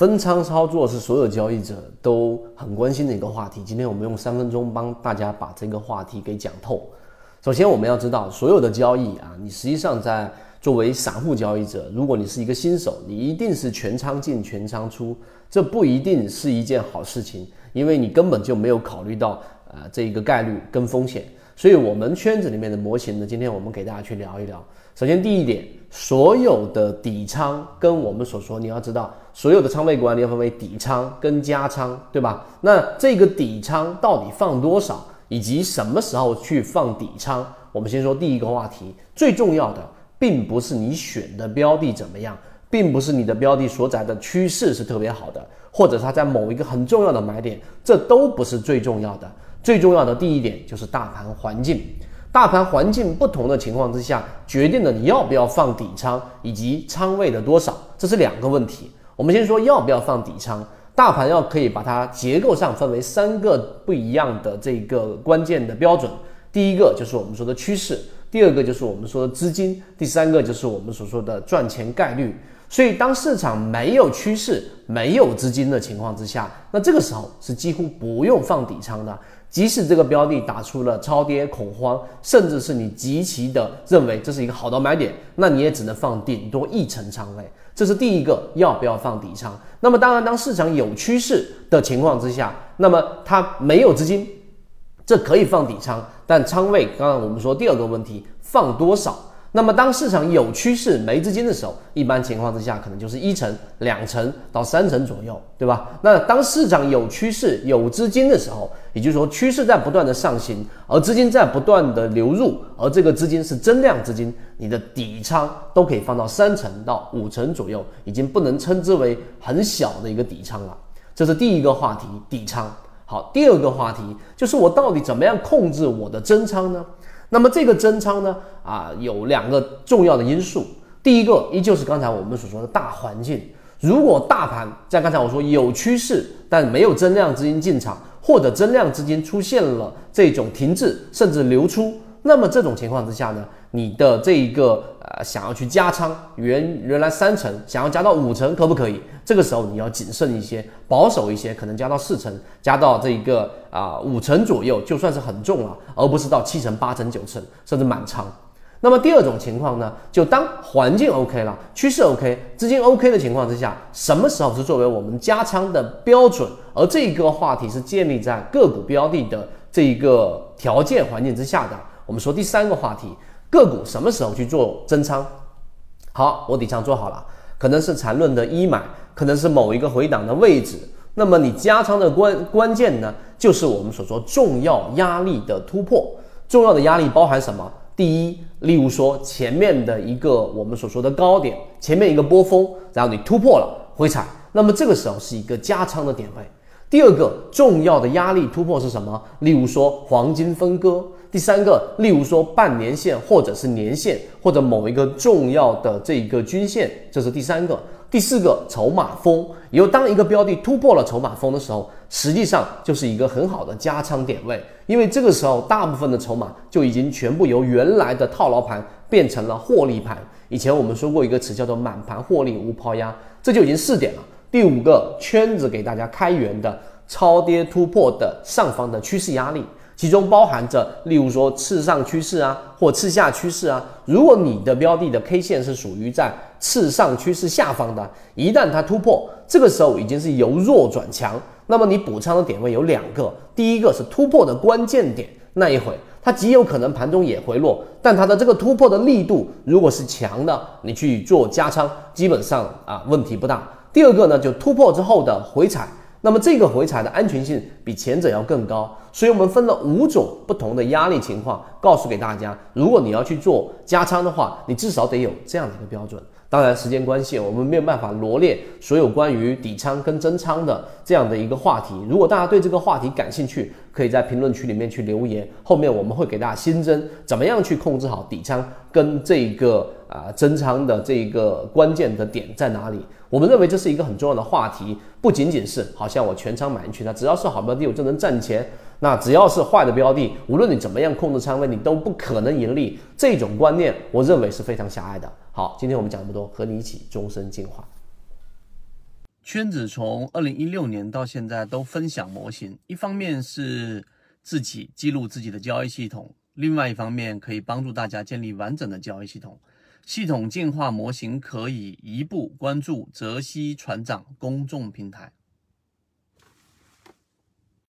分仓操作是所有交易者都很关心的一个话题。今天我们用三分钟帮大家把这个话题给讲透。首先，我们要知道，所有的交易啊，你实际上在作为散户交易者，如果你是一个新手，你一定是全仓进全仓出，这不一定是一件好事情，因为你根本就没有考虑到呃这一个概率跟风险。所以，我们圈子里面的模型呢，今天我们给大家去聊一聊。首先，第一点，所有的底仓跟我们所说，你要知道，所有的仓位管理要分为底仓跟加仓，对吧？那这个底仓到底放多少，以及什么时候去放底仓？我们先说第一个话题，最重要的并不是你选的标的怎么样，并不是你的标的所在的趋势是特别好的，或者它在某一个很重要的买点，这都不是最重要的。最重要的第一点就是大盘环境，大盘环境不同的情况之下，决定了你要不要放底仓以及仓位的多少，这是两个问题。我们先说要不要放底仓，大盘要可以把它结构上分为三个不一样的这个关键的标准，第一个就是我们说的趋势，第二个就是我们说的资金，第三个就是我们所说的赚钱概率。所以，当市场没有趋势、没有资金的情况之下，那这个时候是几乎不用放底仓的。即使这个标的打出了超跌恐慌，甚至是你极其的认为这是一个好的买点，那你也只能放顶多一层仓位。这是第一个要不要放底仓。那么，当然，当市场有趋势的情况之下，那么它没有资金，这可以放底仓，但仓位，刚刚我们说第二个问题，放多少？那么，当市场有趋势没资金的时候，一般情况之下可能就是一成、两成到三成左右，对吧？那当市场有趋势、有资金的时候，也就是说趋势在不断的上行，而资金在不断的流入，而这个资金是增量资金，你的底仓都可以放到三成到五成左右，已经不能称之为很小的一个底仓了。这是第一个话题，底仓。好，第二个话题就是我到底怎么样控制我的增仓呢？那么这个增仓呢，啊，有两个重要的因素。第一个依旧是刚才我们所说的大环境。如果大盘在刚才我说有趋势，但没有增量资金进场，或者增量资金出现了这种停滞甚至流出。那么这种情况之下呢，你的这一个呃想要去加仓，原原来三成想要加到五成，可不可以？这个时候你要谨慎一些，保守一些，可能加到四成，加到这一个啊五成左右，就算是很重了，而不是到七成、八成、九成，甚至满仓。那么第二种情况呢，就当环境 OK 了，趋势 OK，资金 OK 的情况之下，什么时候是作为我们加仓的标准？而这个话题是建立在个股标的的这一个条件环境之下的。我们说第三个话题，个股什么时候去做增仓？好，我底仓做好了，可能是缠论的一买，可能是某一个回档的位置。那么你加仓的关关键呢，就是我们所说重要压力的突破。重要的压力包含什么？第一，例如说前面的一个我们所说的高点，前面一个波峰，然后你突破了回踩，那么这个时候是一个加仓的点位。第二个重要的压力突破是什么？例如说黄金分割。第三个，例如说半年线或者是年线，或者某一个重要的这一个均线，这是第三个。第四个，筹码峰。有当一个标的突破了筹码峰的时候，实际上就是一个很好的加仓点位，因为这个时候大部分的筹码就已经全部由原来的套牢盘变成了获利盘。以前我们说过一个词叫做满盘获利无抛压，这就已经四点了。第五个圈子给大家开源的超跌突破的上方的趋势压力，其中包含着，例如说次上趋势啊，或次下趋势啊。如果你的标的的 K 线是属于在次上趋势下方的，一旦它突破，这个时候已经是由弱转强，那么你补仓的点位有两个，第一个是突破的关键点，那一会它极有可能盘中也回落，但它的这个突破的力度如果是强的，你去做加仓，基本上啊问题不大。第二个呢，就突破之后的回踩，那么这个回踩的安全性比前者要更高，所以我们分了五种不同的压力情况，告诉给大家，如果你要去做加仓的话，你至少得有这样的一个标准。当然，时间关系，我们没有办法罗列所有关于底仓跟增仓的这样的一个话题。如果大家对这个话题感兴趣，可以在评论区里面去留言，后面我们会给大家新增怎么样去控制好底仓跟这个啊增仓的这个关键的点在哪里。我们认为这是一个很重要的话题，不仅仅是好像我全仓买进去，它只要是好标的我就能赚钱。那只要是坏的标的，无论你怎么样控制仓位，你都不可能盈利。这种观念，我认为是非常狭隘的。好，今天我们讲这么多，和你一起终身进化。圈子从二零一六年到现在都分享模型，一方面是自己记录自己的交易系统，另外一方面可以帮助大家建立完整的交易系统。系统进化模型可以移步关注泽西船长公众平台。